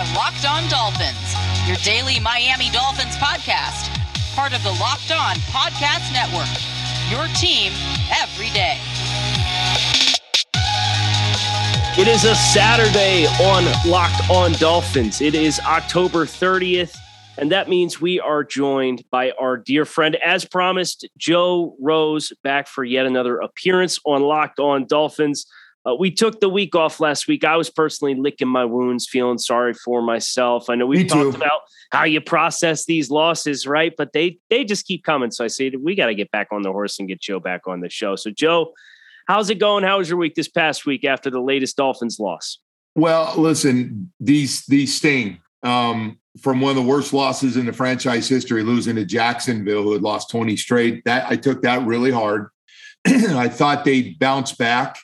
are Locked On Dolphins, your daily Miami Dolphins podcast, part of the Locked On Podcast Network. Your team every day. It is a Saturday on Locked On Dolphins. It is October 30th, and that means we are joined by our dear friend, as promised, Joe Rose, back for yet another appearance on Locked On Dolphins. Uh, we took the week off last week. I was personally licking my wounds, feeling sorry for myself. I know we've talked about how you process these losses, right? But they they just keep coming. So I say we got to get back on the horse and get Joe back on the show. So Joe, how's it going? How was your week this past week after the latest Dolphins loss? Well, listen, these these sting um, from one of the worst losses in the franchise history, losing to Jacksonville, who had lost 20 straight. That I took that really hard. I thought they'd bounce back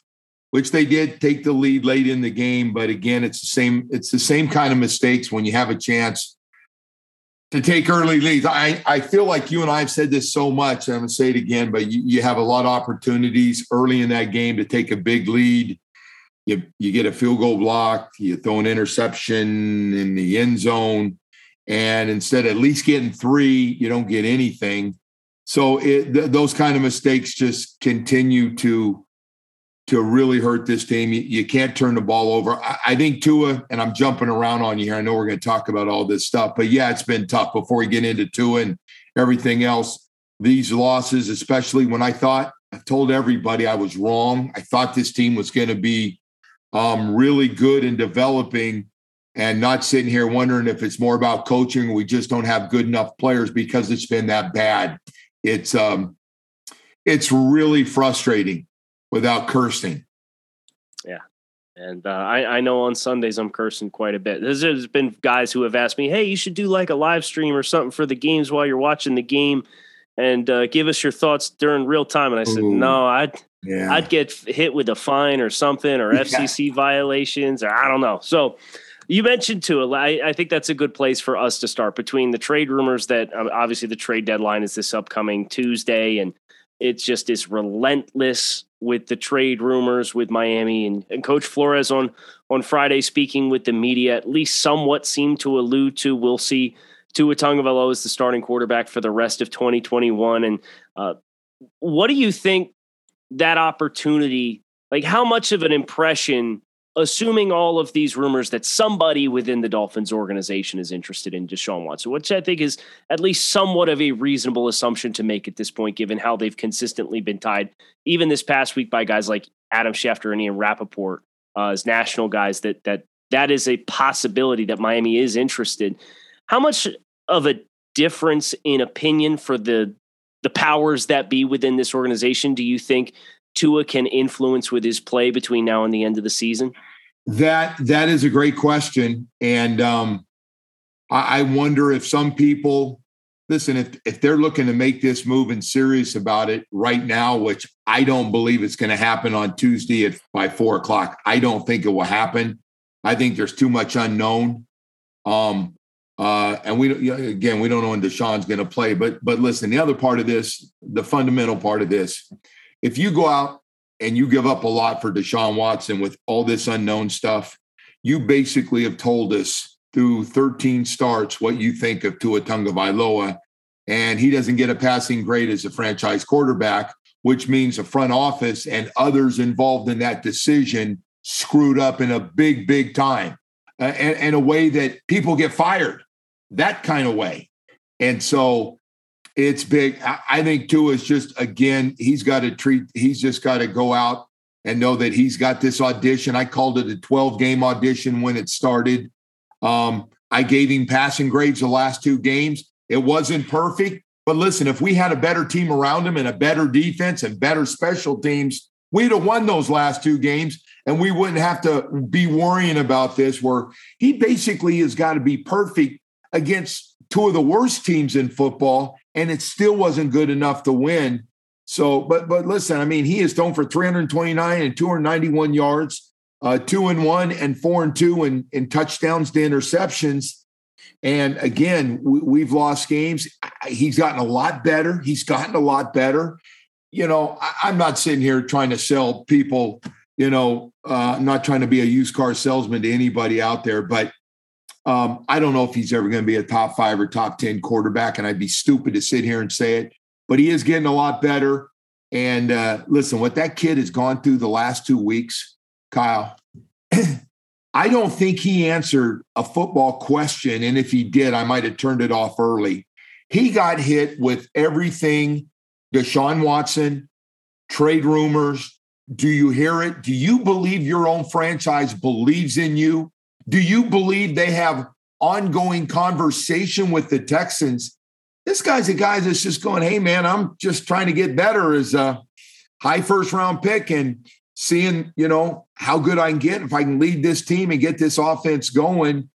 which they did take the lead late in the game. But again, it's the same, it's the same kind of mistakes when you have a chance to take early leads. I, I feel like you and I have said this so much. I'm going to say it again, but you, you have a lot of opportunities early in that game to take a big lead. You, you get a field goal block, you throw an interception in the end zone, and instead of at least getting three, you don't get anything. So it, th- those kind of mistakes just continue to to really hurt this team. You, you can't turn the ball over. I, I, think Tua, and I'm jumping around on you here. I know we're going to talk about all this stuff, but yeah, it's been tough before we get into Tua and everything else. These losses, especially when I thought, I told everybody I was wrong. I thought this team was going to be um, really good in developing and not sitting here wondering if it's more about coaching. We just don't have good enough players because it's been that bad. It's um, it's really frustrating without cursing. Yeah. And uh, I, I know on Sundays I'm cursing quite a bit. There's, been guys who have asked me, hey, you should do like a live stream or something for the games while you're watching the game and uh, give us your thoughts during real time. And I said, Ooh, no, I'd, yeah. I'd get hit with a fine or something or FCC violations or I don't know. So you mentioned Tua, I, I think that's a good place for us to start between the trade rumors that um, obviously the trade deadline is this upcoming Tuesday and it's just is relentless with the trade rumors with Miami and, and Coach Flores on on Friday speaking with the media at least somewhat seemed to allude to. We'll see. Tua Tagovailoa as the starting quarterback for the rest of 2021 and uh, what do you think that opportunity like how much of an impression assuming all of these rumors that somebody within the Dolphins organization is interested in Deshaun Watson, which I think is at least somewhat of a reasonable assumption to make at this point, given how they've consistently been tied, even this past week by guys like Adam Schefter and Ian Rapoport uh, as national guys, that that that is a possibility that Miami is interested. How much of a difference in opinion for the the powers that be within this organization do you think Tua can influence with his play between now and the end of the season? That that is a great question, and um, I, I wonder if some people listen if if they're looking to make this move and serious about it right now, which I don't believe it's going to happen on Tuesday at by four o'clock. I don't think it will happen. I think there's too much unknown. Um, uh, and we again we don't know when Deshaun's going to play, but but listen, the other part of this, the fundamental part of this, if you go out and you give up a lot for Deshaun Watson with all this unknown stuff, you basically have told us through 13 starts what you think of Tua Tagovailoa, and he doesn't get a passing grade as a franchise quarterback, which means the front office and others involved in that decision screwed up in a big, big time, uh, and, and a way that people get fired, that kind of way. And so it's big. I think too is just again, he's got to treat. He's just got to go out and know that he's got this audition. I called it a 12 game audition when it started. Um, I gave him passing grades the last two games. It wasn't perfect, but listen, if we had a better team around him and a better defense and better special teams, we'd have won those last two games and we wouldn't have to be worrying about this where he basically has got to be perfect against two of the worst teams in football and it still wasn't good enough to win. So, but but listen, I mean, he is thrown for 329 and 291 yards, uh, two and one and four and two in, in touchdowns to interceptions. And again, we, have lost games. He's gotten a lot better. He's gotten a lot better. You know, I, am not sitting here trying to sell people, you know, uh, I'm not trying to be a used car salesman to anybody out there, but Um, I don't know if he's ever going to be a top five or top 10 quarterback, and I'd be stupid to sit here and say it, but he is getting a lot better. And uh, listen, what that kid has gone through the last two weeks, Kyle, I don't think he answered a football question. And if he did, I might have turned it off early. He got hit with everything Deshaun Watson, trade rumors. Do you hear it? Do you believe your own franchise believes in you? Do you believe they have ongoing conversation with the Texans? This guy's a guy that's just going, hey, man, I'm just trying to get better as a high first round pick and seeing, you know, how good I can get if I can lead this team and get this offense going.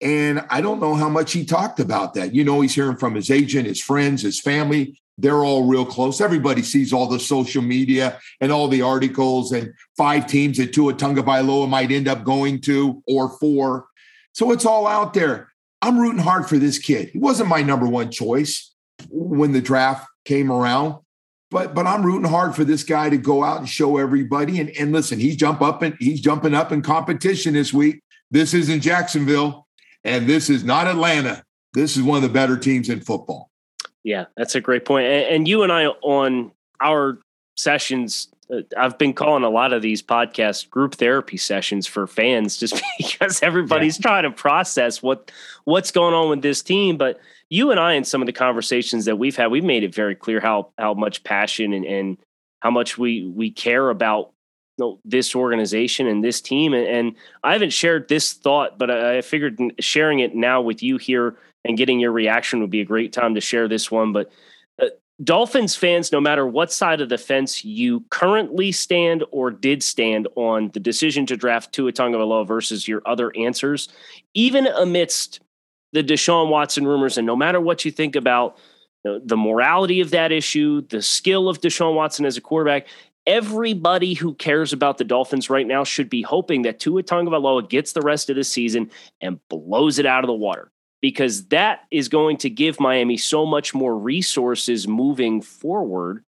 And I don't know how much he talked about that. You know, he's hearing from his agent, his friends, his family. They're all real close. Everybody sees all the social media and all the articles and five teams that Tua Tagovailoa might end up going to or four. So it's all out there. I'm rooting hard for this kid. He wasn't my number one choice when the draft came around, but but I'm rooting hard for this guy to go out and show everybody. And, and listen, he's jump up and he's jumping up in competition this week. This isn't Jacksonville, and this is not Atlanta. This is one of the better teams in football. Yeah, that's a great point. And, and you and I on our sessions, uh, I've been calling a lot of these podcast group therapy sessions for fans, just because everybody's yeah. trying to process what what's going on with this team. But you and I, in some of the conversations that we've had, we've made it very clear how how much passion and, and how much we we care about you know, this organization and this team. And, and, I haven't shared this thought, but I, I figured sharing it now with you here and getting your reaction would be a great time to share this one. But uh, Dolphins fans, no matter what side of the fence you currently stand or did stand on the decision to draft Tua Tagovailoa versus your other answers, even amidst the Deshaun Watson rumors, and no matter what you think about you know, the morality of that issue, the skill of Deshaun Watson as a quarterback, everybody who cares about the Dolphins right now should be hoping that Tua Tagovailoa gets the rest of the season and blows it out of the water because that is going to give Miami so much more resources moving forward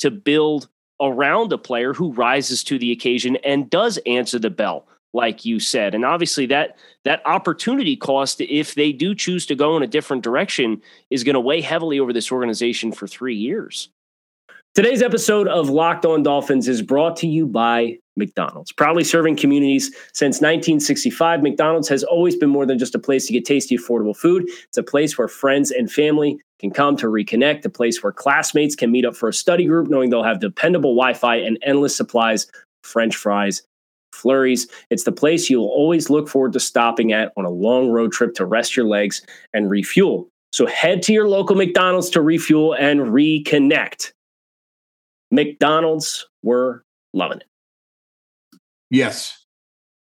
to build around a player who rises to the occasion and does answer the bell like you said. And obviously that that opportunity cost if they do choose to go in a different direction is going to weigh heavily over this organization for 3 years Today's episode of Locked On Dolphins is brought to you by McDonald's. Proudly serving communities since 1965, McDonald's has always been more than just a place to get tasty, affordable food. It's a place where friends and family can come to reconnect, a place where classmates can meet up for a study group, knowing they'll have dependable Wi Fi and endless supplies, French fries, flurries. It's the place you'll always look forward to stopping at on a long road trip to rest your legs and refuel. So head to your local McDonald's to refuel and reconnect. McDonald's were loving it. Yes,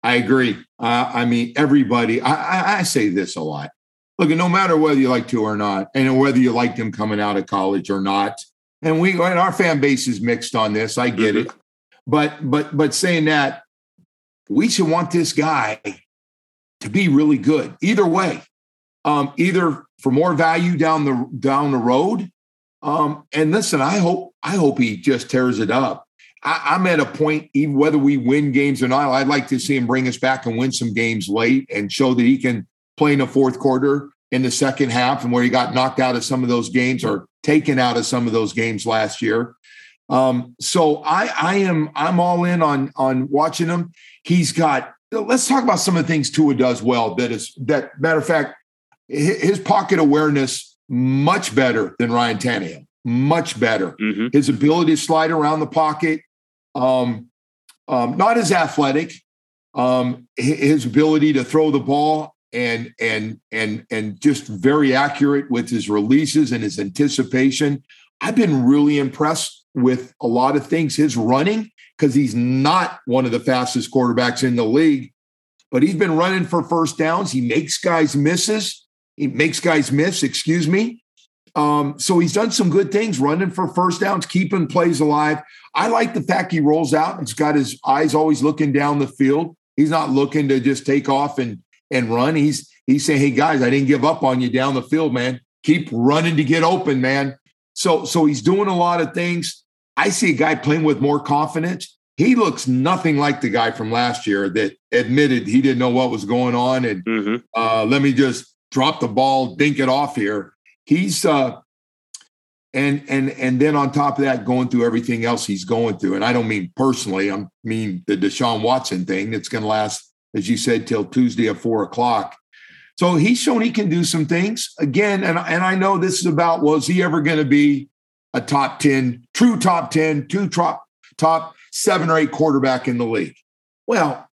I agree. Uh, I mean, everybody, I, I, I, say this a lot. Look, no matter whether you like to or not, and whether you like him coming out of college or not, and we and our fan base is mixed on this. I get mm-hmm. it, but but but saying that, we should want this guy to be really good. Either way, um, either for more value down the down the road, um, and listen, I hope I hope he just tears it up. I, am at a point, even whether we win games or not, I'd like to see him bring us back and win some games late and show that he can play in the fourth quarter in the second half and where he got knocked out of some of those games or taken out of some of those games last year. Um, so I, I am I'm all in on on watching him. He's got. Let's talk about some of the things Tua does well. That is that matter of fact, his pocket awareness much better than Ryan Tannehill. Much better. Mm-hmm. His ability to slide around the pocket, um, um, not as athletic. Um, his ability to throw the ball and and and and just very accurate with his releases and his anticipation. I've been really impressed with a lot of things. His running, because he's not one of the fastest quarterbacks in the league, but he's been running for first downs. He makes guys misses. He makes guys miss, excuse me. Um, so he's done some good things, running for first downs, keeping plays alive. I like the fact he rolls out. He's got his eyes always looking down the field. He's not looking to just take off and and run. He's he's saying, "Hey guys, I didn't give up on you down the field, man. Keep running to get open, man." So so he's doing a lot of things. I see a guy playing with more confidence. he looks nothing like the guy from last year that admitted he didn't know what was going on and mm-hmm. uh, let me just drop the ball, dink it off here. He's uh, and and and then on top of that, going through everything else he's going through. And I don't mean personally, I mean the Deshaun Watson thing that's going to last, as you said, till Tuesday at four o'clock. So he's shown he can do some things again. And, and I know this is about was he ever going to be a top 10, true top 10, two top, top seven or eight quarterback in the league. Well,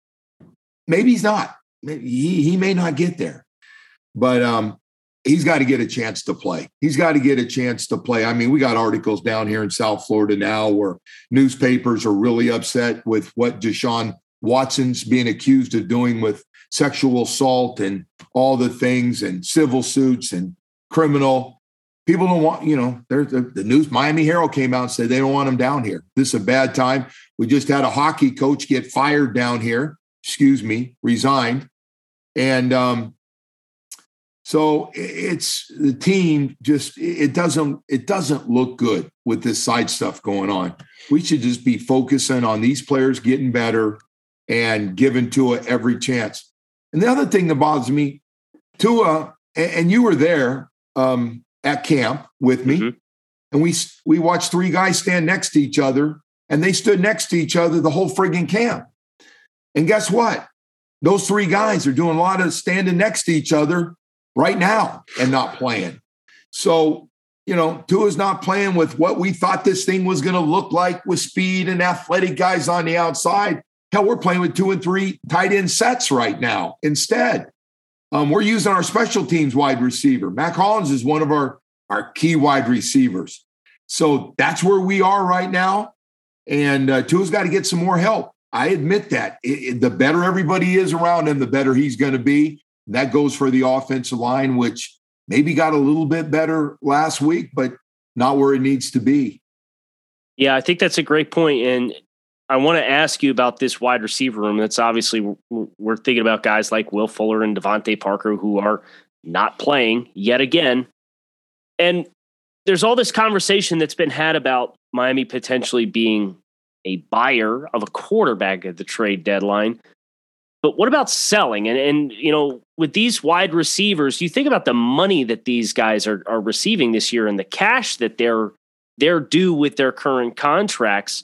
maybe he's not. Maybe he, he may not get there, but um, he's got to get a chance to play. He's got to get a chance to play. I mean, we got articles down here in South Florida now where newspapers are really upset with what Deshaun Watson's being accused of doing with sexual assault and all the things and civil suits and criminal people don't want, you know, there's the, the, news. Miami Herald came out and said they don't want him down here. This is a bad time. We just had a hockey coach get fired down here. Excuse me, resigned, and um, so it's the team. Just it doesn't it doesn't look good with this side stuff going on. We should just be focusing on these players getting better and giving Tua every chance. And the other thing that bothers me, Tua, and you were there. Um, at camp with me, mm-hmm. and we we watched three guys stand next to each other, and they stood next to each other the whole frigging camp. And guess what? Those three guys are doing a lot of standing next to each other right now and not playing. So, you know, Tua's not playing with what we thought this thing was going to look like with speed and athletic guys on the outside. Hell, we're playing with two and three tight end sets right now instead. Um, we're using our special teams wide receiver. Mack Hollins is one of our, our key wide receivers. So that's where we are right now. And uh, Tua's got to get some more help. I admit that. It, it, the better everybody is around him, the better he's going to be. That goes for the offensive line, which maybe got a little bit better last week, but not where it needs to be. Yeah, I think that's a great point. And I want to ask you about this wide receiver room. That's obviously we're thinking about guys like Will Fuller and DeVante Parker who are not playing yet again. And there's all this conversation that's been had about Miami potentially being a buyer of a quarterback at the trade deadline. But what about selling? And and you know, with these wide receivers, you think about the money that these guys are are receiving this year and the cash that they're they're due with their current contracts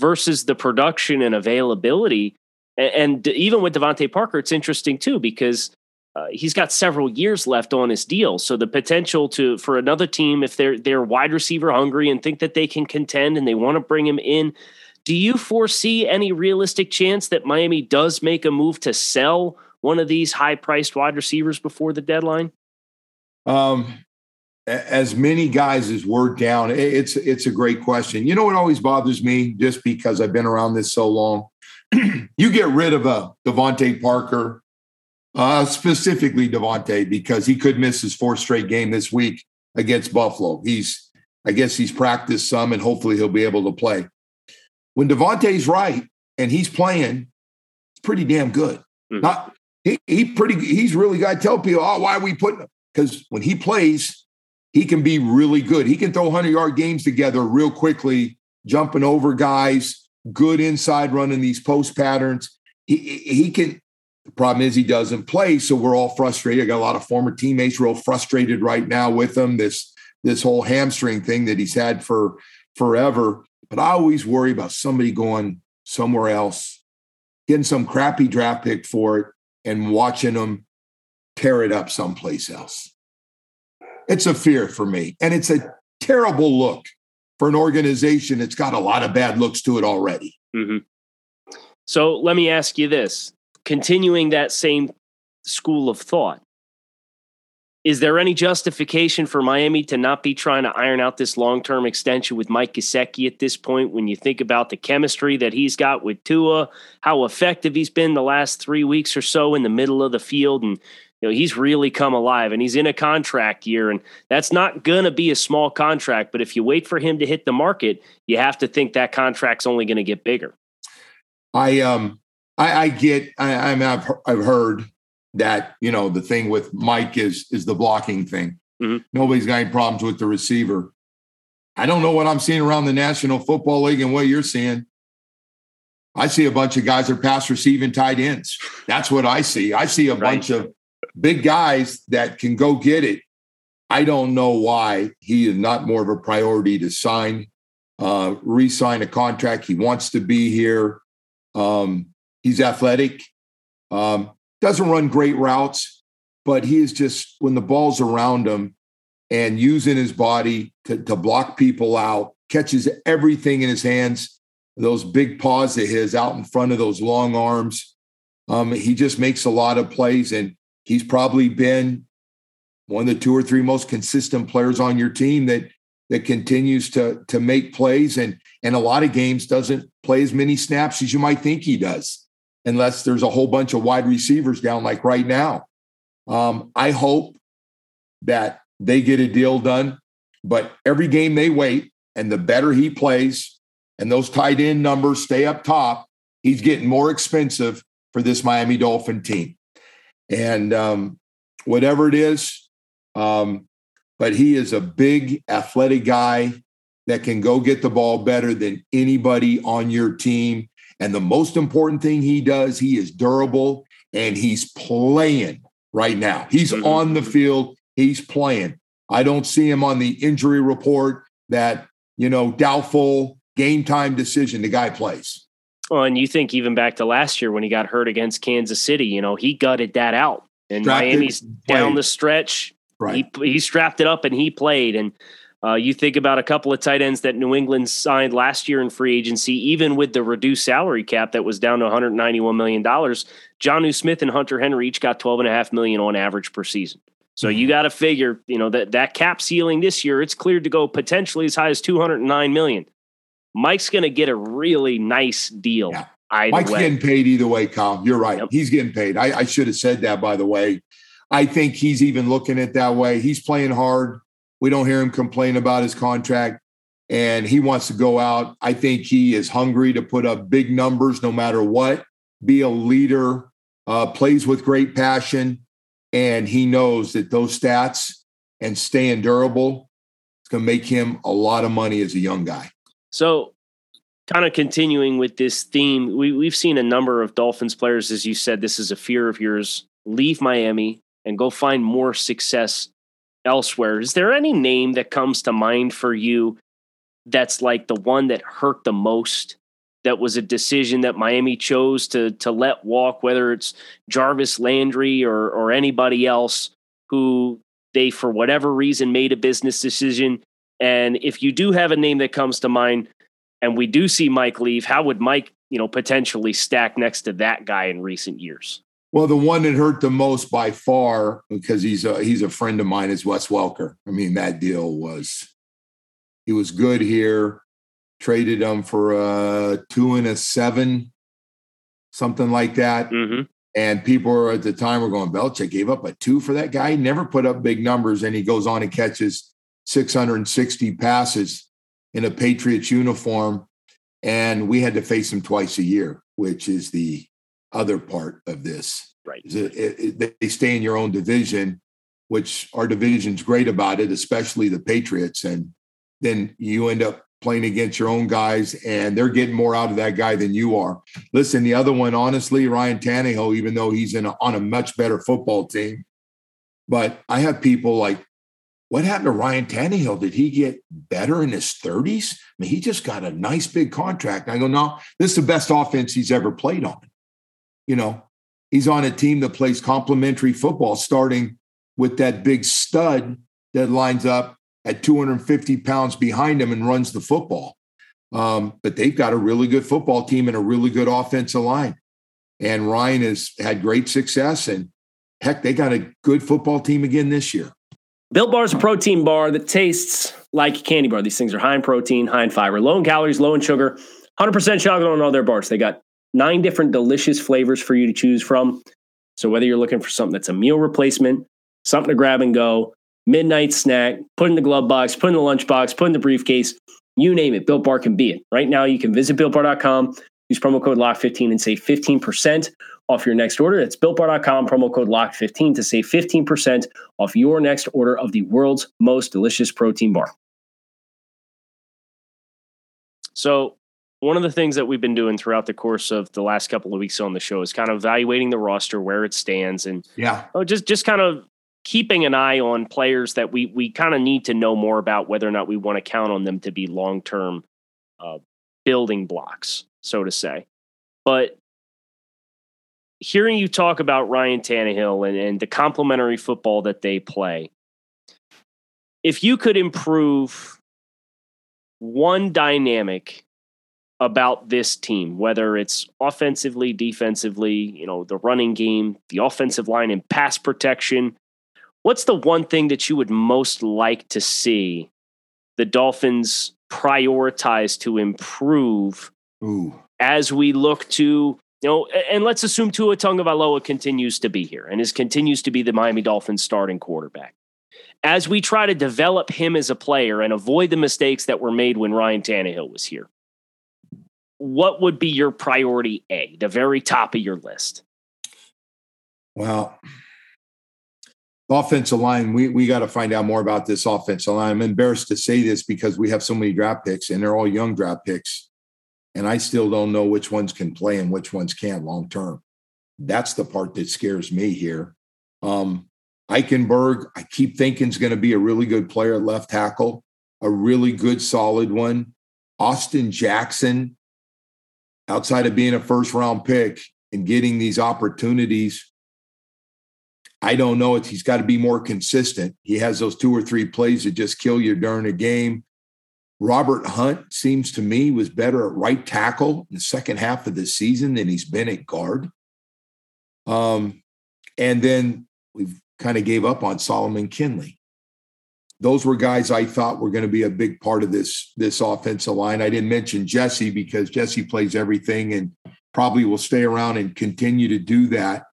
versus the production and availability. And, and even with DeVante Parker, it's interesting too because uh, he's got several years left on his deal. So the potential to for another team, if they're they're wide receiver hungry and think that they can contend and they want to bring him in, do you foresee any realistic chance that Miami does make a move to sell one of these high priced wide receivers before the deadline? Um, as many guys as we're down, it's it's a great question. You know what always bothers me, just because I've been around this so long. you get rid of a DeVante Parker, uh, specifically DeVante, because he could miss his fourth straight game this week against Buffalo. He's, I guess, he's practiced some, and hopefully he'll be able to play. When DeVante's right and he's playing, it's pretty damn good. Mm-hmm. Not he, he pretty he's really got to tell people, oh, why are we putting because when he plays he can be really good. He can throw 100 yard games together real quickly, jumping over guys, good inside running these post patterns. He, he can. The problem is he doesn't play, so we're all frustrated. I got a lot of former teammates real frustrated right now with him. This this whole hamstring thing that he's had for forever. But I always worry about somebody going somewhere else, getting some crappy draft pick for it, and watching them tear it up someplace else. It's a fear for me. And it's a terrible look for an organization that's got a lot of bad looks to it already. Mm-hmm. So let me ask you this continuing that same school of thought, is there any justification for Miami to not be trying to iron out this long term extension with Mike Gesicki at this point? When you think about the chemistry that he's got with Tua, how effective he's been the last three weeks or so in the middle of the field, and you know he's really come alive and he's in a contract year and that's not going to be a small contract but if you wait for him to hit the market you have to think that contract's only going to get bigger. I um i, I get I, i'm I've, I've heard that you know the thing with mike is is the blocking thing mm-hmm. nobody's got any problems with the receiver i don't know what i'm seeing around the national football league and what you're seeing I see a bunch of guys that are pass receiving tight ends. That's what I see. I see a right. bunch of big guys that can go get it. I don't know why he is not more of a priority to sign, uh, re-sign a contract. He wants to be here. Um, he's athletic. Um, doesn't run great routes, but he is just when the ball's around him and using his body to, to block people out, catches everything in his hands those big paws of his out in front of those long arms. Um, he just makes a lot of plays, and he's probably been one of the two or three most consistent players on your team that that continues to to make plays and and a lot of games doesn't play as many snaps as you might think he does, unless there's a whole bunch of wide receivers down like right now. Um, I hope that they get a deal done, but every game they wait, and the better he plays, and those tight end numbers stay up top, he's getting more expensive for this Miami Dolphin team. And um, whatever it is, um, but he is a big athletic guy that can go get the ball better than anybody on your team. And the most important thing he does, he is durable and he's playing right now. He's mm-hmm. on the field, he's playing. I don't see him on the injury report that, you know, doubtful, game time decision the guy plays. Well, and you think even back to last year when he got hurt against Kansas City, you know, he gutted that out. And strapped Miami's down the stretch. Right. He, he strapped it up and he played. And uh, you think about a couple of tight ends that New England signed last year in free agency, even with the reduced salary cap that was down to $191 million. Jonnu Smith and Hunter Henry each got 12.5 million on average per season. So you mm-hmm. got to figure, you know, that that cap ceiling this year, it's cleared to go potentially as high as 209 million. Mike's going to get a really nice deal. Yeah. Mike's way. getting paid either way, Kyle. You're right. Yep. He's getting paid. I, I should have said that, by the way. I think he's even looking at that way. He's playing hard. We don't hear him complain about his contract, and he wants to go out. I think he is hungry to put up big numbers no matter what, be a leader, uh, plays with great passion, and he knows that those stats and staying durable is going to make him a lot of money as a young guy. So, kind of continuing with this theme, we, we've seen a number of Dolphins players, as you said, this is a fear of yours, leave Miami and go find more success elsewhere. Is there any name that comes to mind for you that's like the one that hurt the most? That was a decision that Miami chose to to let walk, whether it's Jarvis Landry or or anybody else who they, for whatever reason, made a business decision and if you do have a name that comes to mind, and we do see Mike leave, how would Mike, you know, potentially stack next to that guy in recent years? Well, the one that hurt the most by far, because he's a he's a friend of mine, is Wes Welker. I mean, that deal was he was good here. Traded him for a two and a seven, something like that. Mm-hmm. And people at the time were going, Belichick gave up a two for that guy. He never put up big numbers, and he goes on and catches 660 passes in a Patriots uniform. And we had to face him twice a year, which is the other part of this. Right. It, it, they stay in your own division, which our division's great about it, especially the Patriots. And then you end up playing against your own guys, and they're getting more out of that guy than you are. Listen, the other one, honestly, Ryan Tannehill, even though he's in a, on a much better football team, but I have people like what happened to Ryan Tannehill? Did he get better in his 30s? I mean, he just got a nice big contract. I go, no, this is the best offense he's ever played on. You know, he's on a team that plays complementary football, starting with that big stud that lines up at 250 pounds behind him and runs the football. Um, but they've got a really good football team and a really good offensive line. And Ryan has had great success. And heck, they got a good football team again this year. Built Bar is a protein bar that tastes like candy bar. These things are high in protein, high in fiber, low in calories, low in sugar, 100% chocolate on all their bars. They got nine different delicious flavors for you to choose from. So whether you're looking for something that's a meal replacement, something to grab and go, midnight snack, put in the glove box, put in the lunch box, put in the briefcase, you name it, Built Bar can be it. Right now, you can visit builtbar.com, use promo code LOCK15 and save 15% off your next order. That's builtbar.com, promo code LOCK15 to save 15% off your next order of the world's most delicious protein bar. So one of the things that we've been doing throughout the course of the last couple of weeks on the show is kind of evaluating the roster, where it stands, and yeah, oh, just just kind of keeping an eye on players that we we kind of need to know more about whether or not we want to count on them to be long term uh, building blocks, so to say. But hearing you talk about Ryan Tannehill and, and the complementary football that they play, if you could improve one dynamic about this team, whether it's offensively, defensively, you know, the running game, the offensive line, and pass protection, what's the one thing that you would most like to see the Dolphins prioritize to improve Ooh. as we look to you know, and let's assume Tua Tagovailoa continues to be here and is continues to be the Miami Dolphins starting quarterback. As we try to develop him as a player and avoid the mistakes that were made when Ryan Tannehill was here, what would be your priority A, the very top of your list? Well, offensive line, we, we got to find out more about this offensive line. I'm embarrassed to say this because we have so many draft picks and they're all young draft picks. And I still don't know which ones can play and which ones can't long term. That's the part that scares me here. Um, Eichenberg, I keep thinking is going to be a really good player at left tackle, a really good, solid one. Austin Jackson, outside of being a first round pick and getting these opportunities, I don't know. It's, he's got to be more consistent. He has those two or three plays that just kill you during a game. Robert Hunt seems to me was better at right tackle in the second half of the season than he's been at guard. Um, and then we've kind of gave up on Solomon Kindley. Those were guys I thought were going to be a big part of this this offensive line. I didn't mention Jesse because Jesse plays everything and probably will stay around and continue to do that.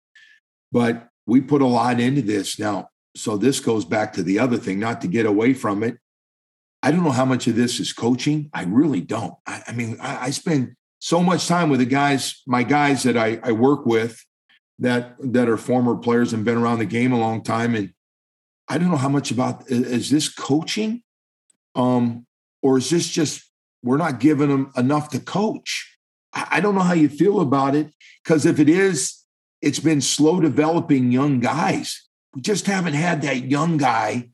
But we put a lot into this now. So this goes back to the other thing, not to get away from it. I don't know how much of this is coaching. I really don't. I, I mean, I, I, spend so much time with the guys, my guys that I, I work with that that are former players and been around the game a long time. And I don't know how much about is this coaching? Um, or is this just we're not giving them enough to coach? I, don't know how you feel about it. Because if it is, it's been slow developing young guys. We just haven't had that young guy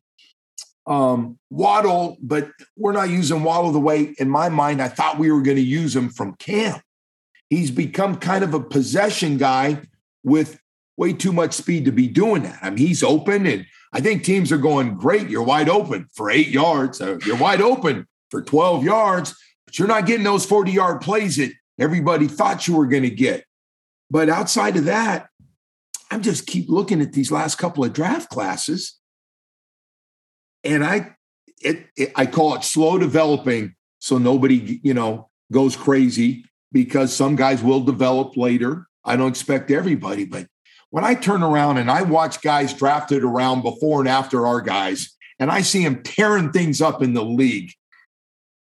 um, Waddle, but we're not using Waddle the way, in my mind, I thought we were going to use him from camp. He's become kind of a possession guy with way too much speed to be doing that. I mean, he's open, and I think teams are going, great, you're wide open for eight yards. Uh, you're wide open for 12 yards, but you're not getting those 40 yard plays that everybody thought you were going to get. But outside of that, I'm just keep looking at these last couple of draft classes and I it, it, I call it slow developing so nobody you know goes crazy because some guys will develop later. I don't expect everybody, but when I turn around and I watch guys drafted around before and after our guys, and I see them tearing things up in the league,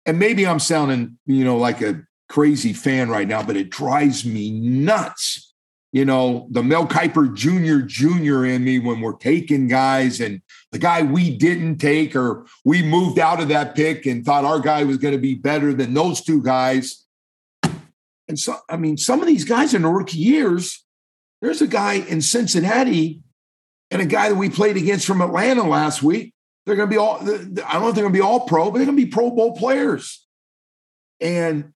and maybe I'm sounding you know like a crazy fan right now, but it drives me nuts you know, the Mel Kiper Jr. Jr. in me when we're taking guys and the guy we didn't take or we moved out of that pick and thought our guy was going to be better than those two guys. And so, I mean, some of these guys in the rookie years, there's a guy in Cincinnati and a guy that we played against from Atlanta last week. They're going to be all, I don't know if they're going to be all pro, but they're going to be Pro Bowl players. And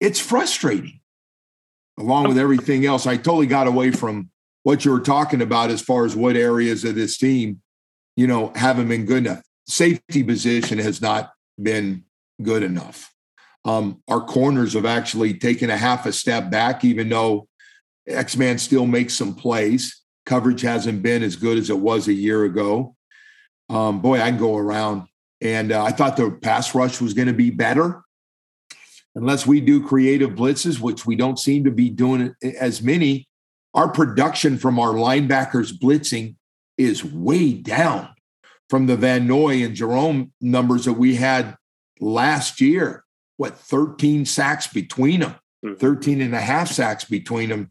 it's frustrating along with everything else. I totally got away from what you were talking about as far as what areas of this team, you know, haven't been good enough. Safety position has not been good enough. Um, our corners have actually taken a half a step back, even though X Man still makes some plays. Coverage hasn't been as good as it was a year ago. Um, boy, I can go around. And uh, I thought the pass rush was going to be better unless we do creative blitzes, which we don't seem to be doing as many, our production from our linebackers blitzing is way down from the Van Noy and Jerome numbers that we had last year. What, 13 sacks between them, hmm. 13 and a half sacks between them.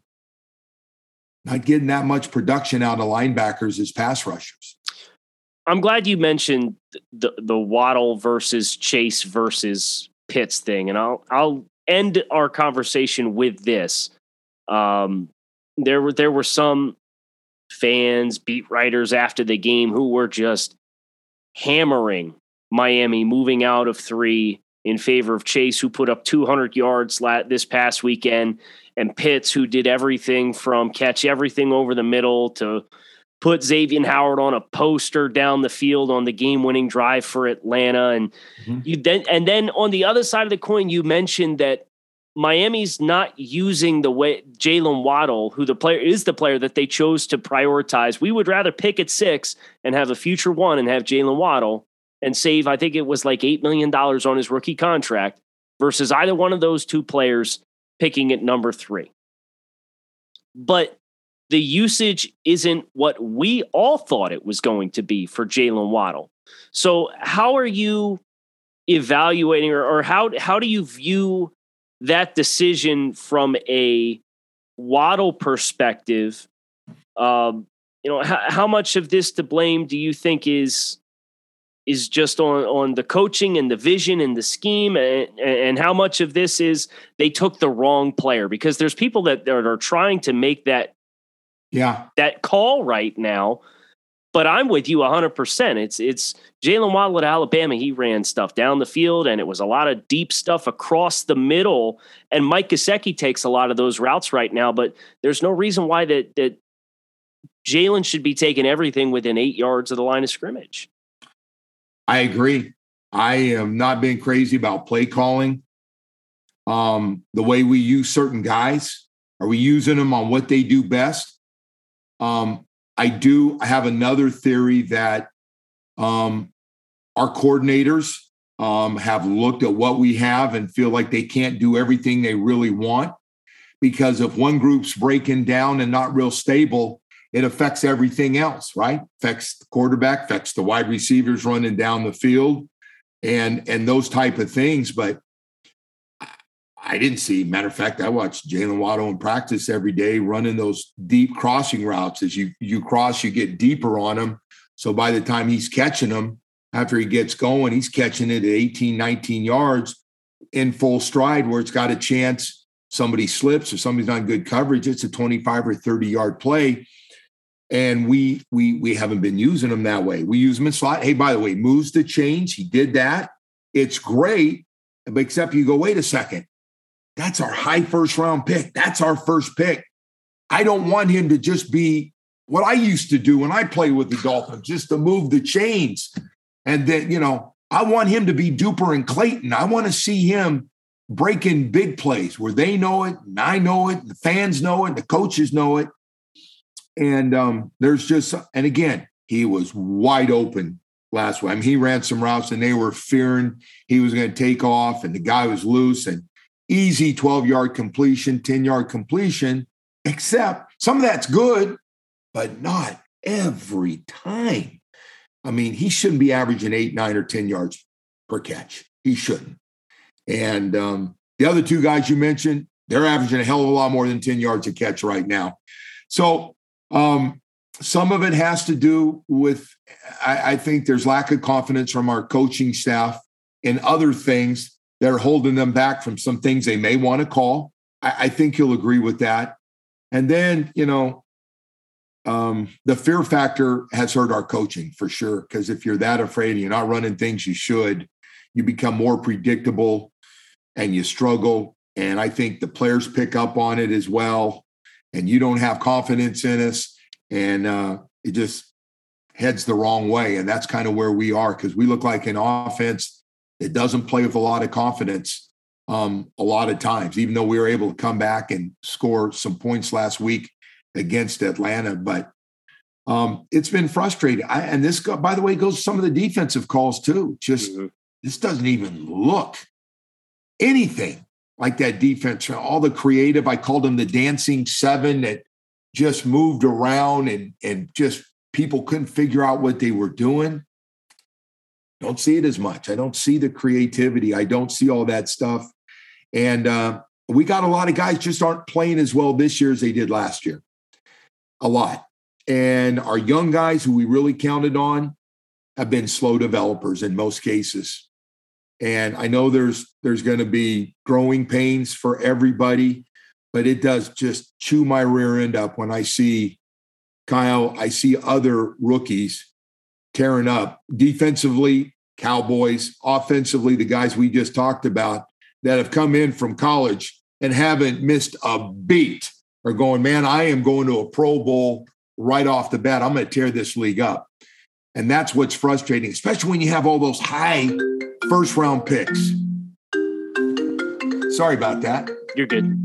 Not getting that much production out of linebackers as pass rushers. I'm glad you mentioned the the Waddle versus Chase versus Pitts thing, and I'll I'll end our conversation with this. Um, there were there were some fans, beat writers after the game who were just hammering Miami moving out of three in favor of Chase, who put up 200 yards this past weekend, and Pitts, who did everything from catch everything over the middle to put Xavier Howard on a poster down the field on the game-winning drive for Atlanta, and mm-hmm. you then and then on the other side of the coin, you mentioned that Miami's not using the way Jaylen Waddle, who the player is the player that they chose to prioritize. We would rather pick at six and have a future one and have Jaylen Waddle and save, I think it was like $8 million on his rookie contract versus either one of those two players picking at number three. But the usage isn't what we all thought it was going to be for Jaylen Waddle. So, how are you evaluating or, or how, how do you view that decision from a Waddle perspective? Um, you know, how, how much of this to blame do you think is is just on on the coaching and the vision and the scheme and, and how much of this is they took the wrong player because there's people that, that are trying to make that yeah that call right now but I'm with you 100%. It's it's Jaylen Waddle at Alabama. He ran stuff down the field, and it was a lot of deep stuff across the middle. And Mike Gesicki takes a lot of those routes right now, but there's no reason why that that Jaylen should be taking everything within eight yards of the line of scrimmage. I agree. I am not being crazy about play calling. Um, the way we use certain guys, are we using them on what they do best? Um, I do I have another theory that um, our coordinators um, have looked at what we have and feel like they can't do everything they really want because if one group's breaking down and not real stable, it affects everything else, right? Affects the quarterback, affects the wide receivers running down the field, and and those type of things. But I didn't see. Matter of fact, I watched Jaylen Waddle in practice every day, running those deep crossing routes. As you you cross, you get deeper on him. So by the time he's catching them, after he gets going, he's catching it at 18, 19 yards in full stride, where it's got a chance somebody slips or somebody's on good coverage. It's a 25 or 30 yard play. And we we we haven't been using them that way. We use them in slot. Hey, by the way, moves the change. He did that. It's great, but except you go, wait a second that's our high first round pick. That's our first pick. I don't want him to just be what I used to do when I played with the Dolphins, just to move the chains. And then, you know, I want him to be Duper and Clayton. I want to see him breaking big plays where they know it, and I know it, the fans know it, the coaches know it. And um, there's just, and again, he was wide open last week. I mean, he ran some routes and they were fearing he was going to take off, and the guy was loose. And easy 12 yard completion, 10 yard completion, except some of that's good, but not every time. I mean, he shouldn't be averaging eight, nine, or 10 yards per catch. He shouldn't. And um, the other two guys you mentioned, they're averaging a hell of a lot more than 10 yards a catch right now. So um, some of it has to do with, I, I think there's lack of confidence from our coaching staff and other things that are holding them back from some things they may want to call. I, I think you'll agree with that. And then, you know, um, the fear factor has hurt our coaching for sure. Because if you're that afraid and you're not running things you should, you become more predictable and you struggle. And I think the players pick up on it as well. And you don't have confidence in us. And uh, it just heads the wrong way. And that's kind of where we are because we look like an offense it doesn't play with a lot of confidence um, a lot of times, even though we were able to come back and score some points last week against Atlanta. But um, it's been frustrating. I, and this, by the way, goes some of the defensive calls too. Just mm-hmm. this doesn't even look anything like that defense. All the creative, I called them the dancing seven that just moved around and and just people couldn't figure out what they were doing. Don't see it as much. I don't see the creativity. I don't see all that stuff. And uh, we got a lot of guys just aren't playing as well this year as they did last year. A lot. And our young guys who we really counted on have been slow developers in most cases. And I know there's there's going to be growing pains for everybody, but it does just chew my rear end up when I see Kyle, I see other rookies tearing up defensively, Cowboys, offensively, the guys we just talked about that have come in from college and haven't missed a beat are going, man, I am going to a Pro Bowl right off the bat. I'm going to tear this league up. And that's what's frustrating, especially when you have all those high first round picks. Sorry about that. You're good.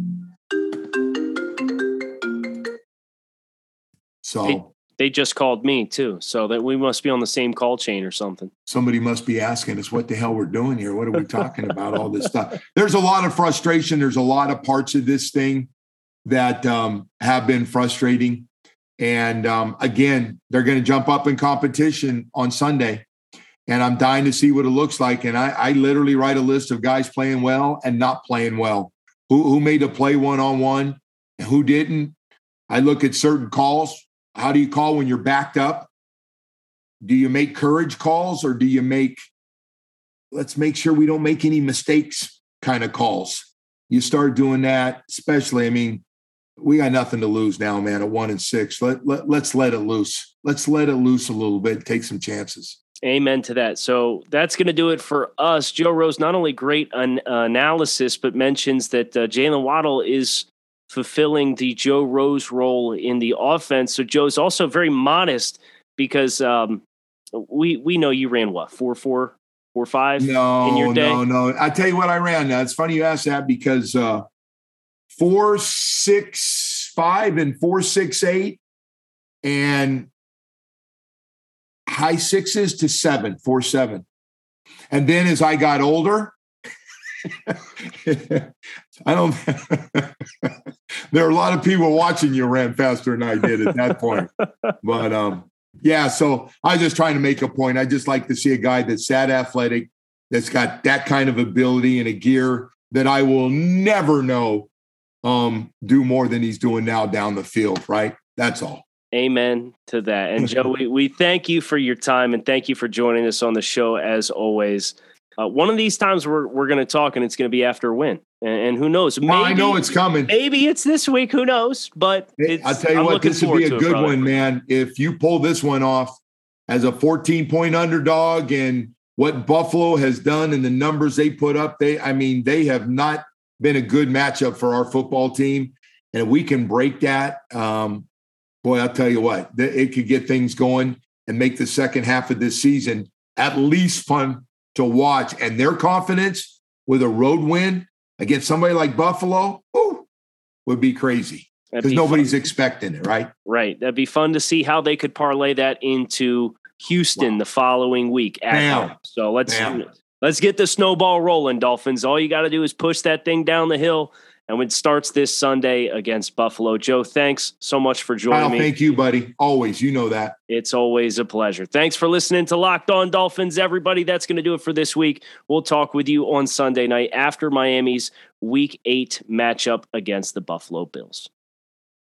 So they, they, just called me too. So that we must be on the same call chain or something. Somebody must be asking us what the hell we're doing here. What are we talking about? All this stuff. There's a lot of frustration. There's a lot of parts of this thing that um, have been frustrating. And um, again, they're going to jump up in competition on Sunday. And I'm dying to see what it looks like. And I, I literally write a list of guys playing well and not playing well. Who, who made a play one on one and who didn't. I look at certain calls. How do you call when you're backed up? Do you make courage calls or do you make, let's make sure we don't make any mistakes kind of calls? You start doing that, especially, I mean, we got nothing to lose now, man. At one and six, let, let let's let it loose. Let's let it loose a little bit. Take some chances. Amen to that. So that's going to do it for us. Joe Rose, not only great an- analysis, but mentions that uh, Jaylen Waddle is fulfilling the Joe Rose role in the offense. So Joe's also very modest because um, we we know you ran what four four four five no, in your day. No, no, I tell you what I ran. Now it's funny you asked that because uh, four six five and four six eight and high sixes to seven four seven and then as i got older i don't there are a lot of people watching you ran faster than i did at that point but um yeah so i was just trying to make a point i just like to see a guy that's that athletic that's got that kind of ability and a gear that i will never know um, do more than he's doing now down the field, right? That's all. Amen to that. And Joe, we, we thank you for your time and thank you for joining us on the show as always. Uh, one of these times we're we're going to talk and it's going to be after a win, and, and who knows? Maybe, well, I know it's coming. Maybe it's this week. Who knows? But I'll tell you I'm what, this would be a good it, one, man. If you pull this one off as a 14 point underdog and what Buffalo has done and the numbers they put up, they I mean they have not been a good matchup for our football team. And we can break that, um, boy, I'll tell you what, it could get things going and make the second half of this season at least fun to watch. And their confidence with a road win against somebody like Buffalo would be crazy because be nobody's fun. expecting it, right? Right. That'd be fun to see how they could parlay that into Houston wow. the following week. At So let's let's get the snowball rolling, Dolphins. All you got to do is push that thing down the hill. And it starts this Sunday against Buffalo. Joe, thanks so much for joining Kyle, me. Thank you, buddy. Always. You know that. It's always a pleasure. Thanks for listening to Locked On Dolphins, everybody. That's going to do it for this week. We'll talk with you on Sunday night after Miami's week eight matchup against the Buffalo Bills.